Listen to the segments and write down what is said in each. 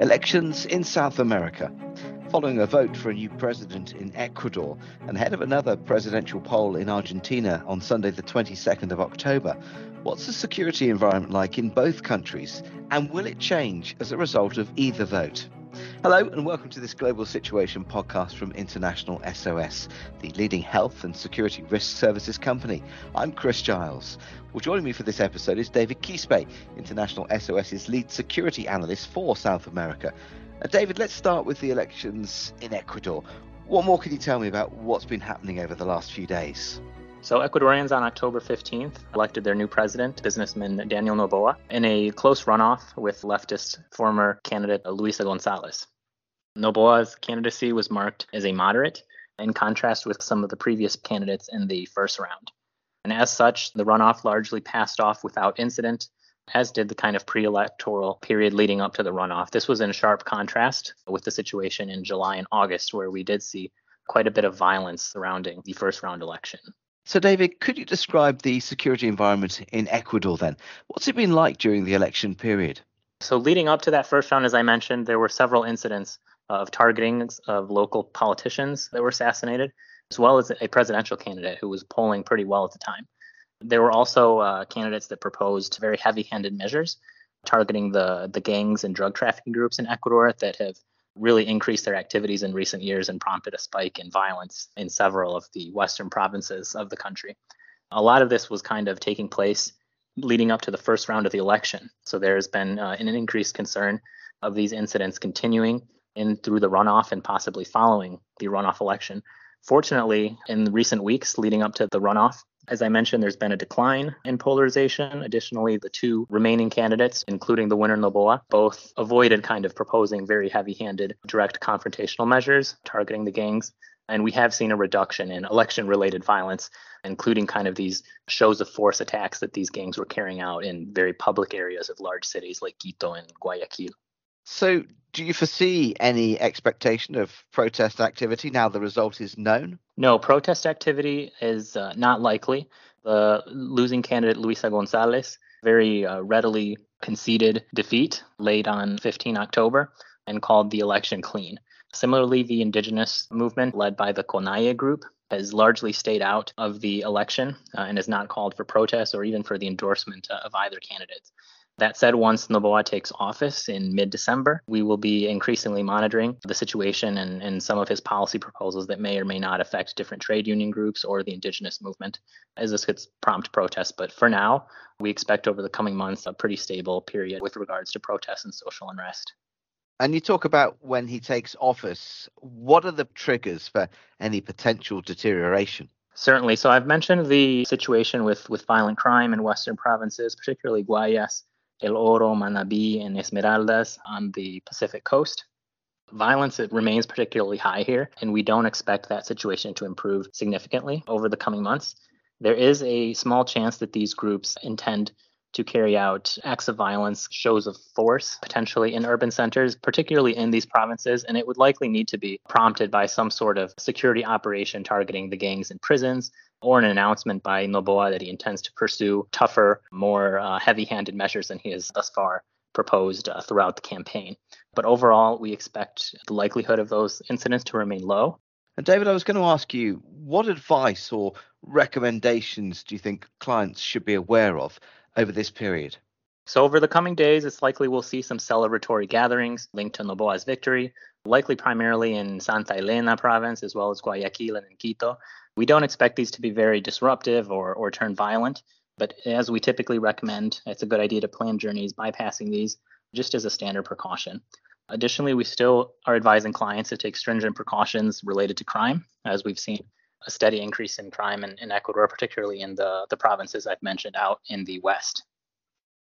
Elections in South America. Following a vote for a new president in Ecuador and ahead of another presidential poll in Argentina on Sunday, the 22nd of October, what's the security environment like in both countries? And will it change as a result of either vote? Hello, and welcome to this Global Situation podcast from International SOS, the leading health and security risk services company. I'm Chris Giles. Well, joining me for this episode is David Quispe, International SOS's lead security analyst for South America. Uh, David, let's start with the elections in Ecuador. What more can you tell me about what's been happening over the last few days? So, Ecuadorians on October 15th elected their new president, businessman Daniel Noboa, in a close runoff with leftist former candidate Luisa Gonzalez. Noboa's candidacy was marked as a moderate, in contrast with some of the previous candidates in the first round. And as such, the runoff largely passed off without incident, as did the kind of pre electoral period leading up to the runoff. This was in sharp contrast with the situation in July and August, where we did see quite a bit of violence surrounding the first round election. So, David, could you describe the security environment in Ecuador then? What's it been like during the election period? So, leading up to that first round, as I mentioned, there were several incidents of targeting of local politicians that were assassinated, as well as a presidential candidate who was polling pretty well at the time. There were also uh, candidates that proposed very heavy handed measures targeting the, the gangs and drug trafficking groups in Ecuador that have really increased their activities in recent years and prompted a spike in violence in several of the western provinces of the country. A lot of this was kind of taking place leading up to the first round of the election. So there's been uh, an increased concern of these incidents continuing in through the runoff and possibly following the runoff election. Fortunately, in recent weeks leading up to the runoff, as I mentioned, there's been a decline in polarization. Additionally, the two remaining candidates, including the winner Noboa, both avoided kind of proposing very heavy handed direct confrontational measures targeting the gangs. And we have seen a reduction in election related violence, including kind of these shows of force attacks that these gangs were carrying out in very public areas of large cities like Quito and Guayaquil. So, do you foresee any expectation of protest activity now the result is known? No, protest activity is uh, not likely. The losing candidate, Luisa Gonzalez, very uh, readily conceded defeat late on 15 October and called the election clean. Similarly, the indigenous movement, led by the CONAIE group, has largely stayed out of the election uh, and has not called for protests or even for the endorsement uh, of either candidate. That said, once Noboa takes office in mid December, we will be increasingly monitoring the situation and, and some of his policy proposals that may or may not affect different trade union groups or the indigenous movement as this gets prompt protests. But for now, we expect over the coming months a pretty stable period with regards to protests and social unrest. And you talk about when he takes office, what are the triggers for any potential deterioration? Certainly. So I've mentioned the situation with, with violent crime in Western provinces, particularly Guayas El Oro, Manabí, and Esmeraldas on the Pacific coast. Violence remains particularly high here, and we don't expect that situation to improve significantly over the coming months. There is a small chance that these groups intend to carry out acts of violence, shows of force, potentially in urban centers, particularly in these provinces, and it would likely need to be prompted by some sort of security operation targeting the gangs in prisons, or an announcement by Noboa that he intends to pursue tougher, more uh, heavy handed measures than he has thus far proposed uh, throughout the campaign. But overall, we expect the likelihood of those incidents to remain low. And David, I was going to ask you, what advice or recommendations do you think clients should be aware of over this period? So, over the coming days, it's likely we'll see some celebratory gatherings linked to Noboa's victory, likely primarily in Santa Elena province as well as Guayaquil and Quito. We don't expect these to be very disruptive or, or turn violent, but as we typically recommend, it's a good idea to plan journeys bypassing these just as a standard precaution. Additionally, we still are advising clients to take stringent precautions related to crime, as we've seen a steady increase in crime in, in Ecuador, particularly in the, the provinces I've mentioned out in the west.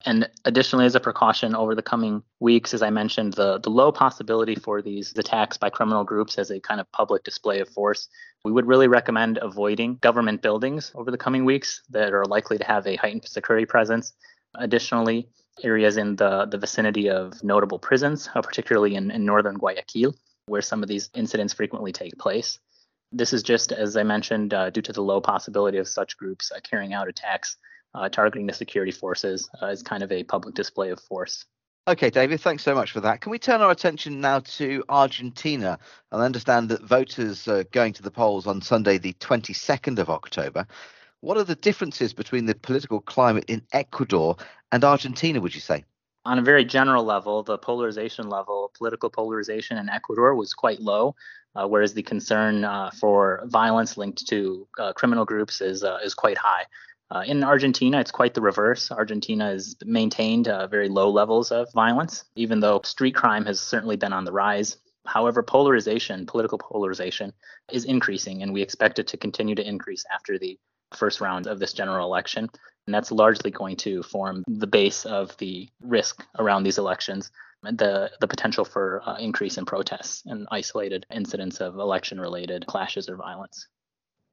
And additionally, as a precaution over the coming weeks, as I mentioned, the, the low possibility for these attacks by criminal groups as a kind of public display of force, we would really recommend avoiding government buildings over the coming weeks that are likely to have a heightened security presence. Additionally, areas in the, the vicinity of notable prisons, uh, particularly in, in northern Guayaquil, where some of these incidents frequently take place. This is just, as I mentioned, uh, due to the low possibility of such groups uh, carrying out attacks uh, targeting the security forces uh, as kind of a public display of force. Okay, David, thanks so much for that. Can we turn our attention now to Argentina? I understand that voters are going to the polls on Sunday, the 22nd of October. What are the differences between the political climate in Ecuador and Argentina, would you say? On a very general level, the polarization level, political polarization in Ecuador was quite low, uh, whereas the concern uh, for violence linked to uh, criminal groups is uh, is quite high. Uh, in Argentina, it's quite the reverse. Argentina has maintained uh, very low levels of violence, even though street crime has certainly been on the rise. However, polarization, political polarization, is increasing, and we expect it to continue to increase after the first round of this general election. And that's largely going to form the base of the risk around these elections, the, the potential for uh, increase in protests and isolated incidents of election related clashes or violence.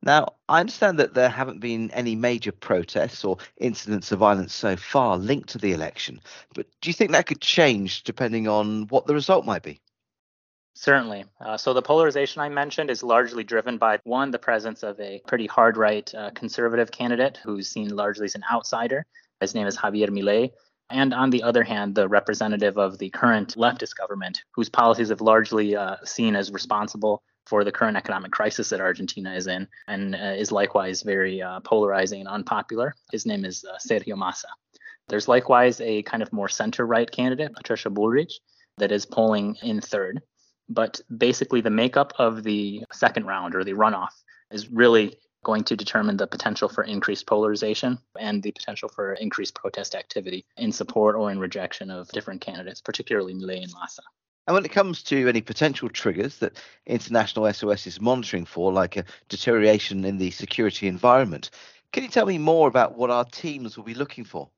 Now, I understand that there haven't been any major protests or incidents of violence so far linked to the election, but do you think that could change depending on what the result might be? Certainly. Uh, so the polarization I mentioned is largely driven by one, the presence of a pretty hard right uh, conservative candidate who's seen largely as an outsider. His name is Javier Milei. And on the other hand, the representative of the current leftist government, whose policies have largely uh, seen as responsible for the current economic crisis that Argentina is in, and uh, is likewise very uh, polarizing and unpopular. His name is uh, Sergio Massa. There's likewise a kind of more center right candidate, Patricia Bullrich, that is polling in third. But basically, the makeup of the second round or the runoff is really going to determine the potential for increased polarization and the potential for increased protest activity in support or in rejection of different candidates, particularly Milei and Massa. And when it comes to any potential triggers that international SOS is monitoring for, like a deterioration in the security environment, can you tell me more about what our teams will be looking for?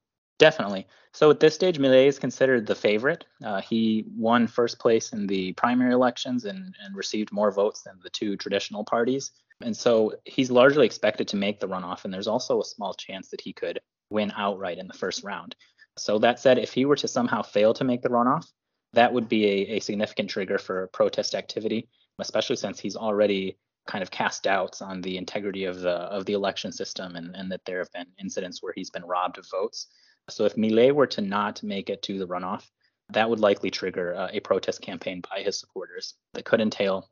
Definitely. So at this stage, Milei is considered the favorite. Uh, he won first place in the primary elections and, and received more votes than the two traditional parties. And so he's largely expected to make the runoff. And there's also a small chance that he could win outright in the first round. So that said, if he were to somehow fail to make the runoff, that would be a, a significant trigger for protest activity, especially since he's already kind of cast doubts on the integrity of the of the election system and, and that there have been incidents where he's been robbed of votes. So if Milei were to not make it to the runoff, that would likely trigger uh, a protest campaign by his supporters that could entail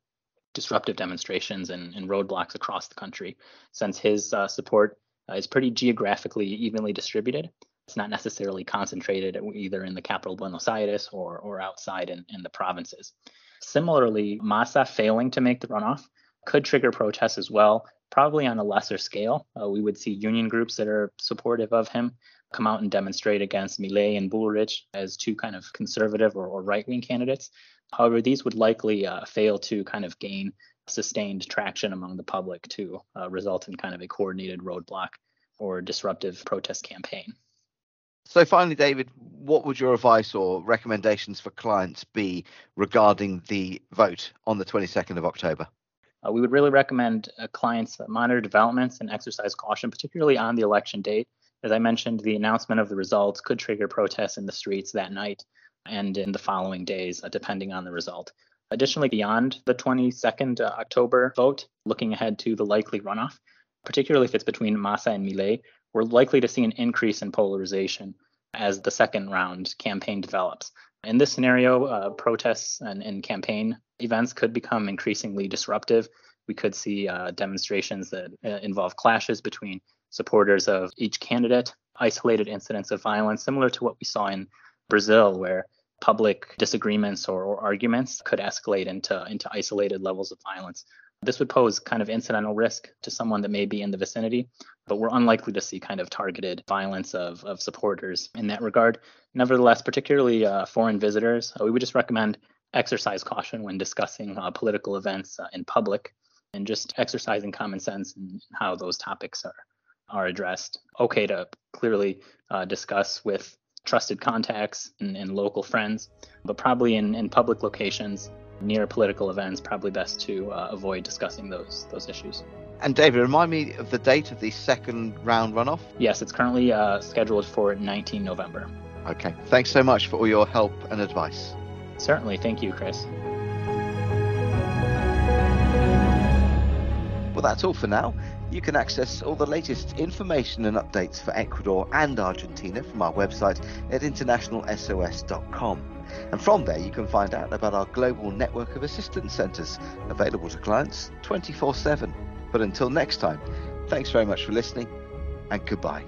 disruptive demonstrations and, and roadblocks across the country, since his uh, support uh, is pretty geographically evenly distributed. It's not necessarily concentrated either in the capital Buenos Aires or, or outside in, in the provinces. Similarly, Massa failing to make the runoff could trigger protests as well, probably on a lesser scale. Uh, we would see union groups that are supportive of him come out and demonstrate against Milei and Bullrich as two kind of conservative or, or right wing candidates. However, these would likely uh, fail to kind of gain sustained traction among the public to uh, result in kind of a coordinated roadblock or disruptive protest campaign. So, finally, David, what would your advice or recommendations for clients be regarding the vote on the 22nd of October? Uh, we would really recommend uh, clients monitor developments and exercise caution, particularly on the election date. As I mentioned, the announcement of the results could trigger protests in the streets that night and in the following days, uh, depending on the result. Additionally, beyond the 22nd uh, October vote, looking ahead to the likely runoff, particularly if it's between Massa and Milei, we're likely to see an increase in polarization as the second round campaign develops. In this scenario, uh, protests and, and, campaign events could become increasingly disruptive. We could see uh, demonstrations that uh, involve clashes between supporters of each candidate, isolated incidents of violence, similar to what we saw in Brazil, where public disagreements or, or arguments could escalate into, into isolated levels of violence. This would pose kind of incidental risk to someone that may be in the vicinity, but we're unlikely to see kind of targeted violence of, of supporters in that regard. Nevertheless, particularly uh, foreign visitors, uh, we would just recommend exercise caution when discussing uh, political events uh, in public and just exercising common sense in how those topics are, are addressed. Okay to clearly uh, discuss with trusted contacts and, and, local friends, but probably in, in public locations, near political events, probably best to uh, avoid discussing those those issues. And David, remind me of the date of the second round runoff. Yes, it's currently uh, scheduled for 19 November. Okay. Thanks so much for all your help and advice. Certainly. Thank you, Chris. Well, that's all for now. You can access all the latest information and updates for Ecuador and Argentina from our website at internationalsos.com. And from there, you can find out about our global network of assistance centres available to clients 24 7. But until next time, thanks very much for listening and goodbye.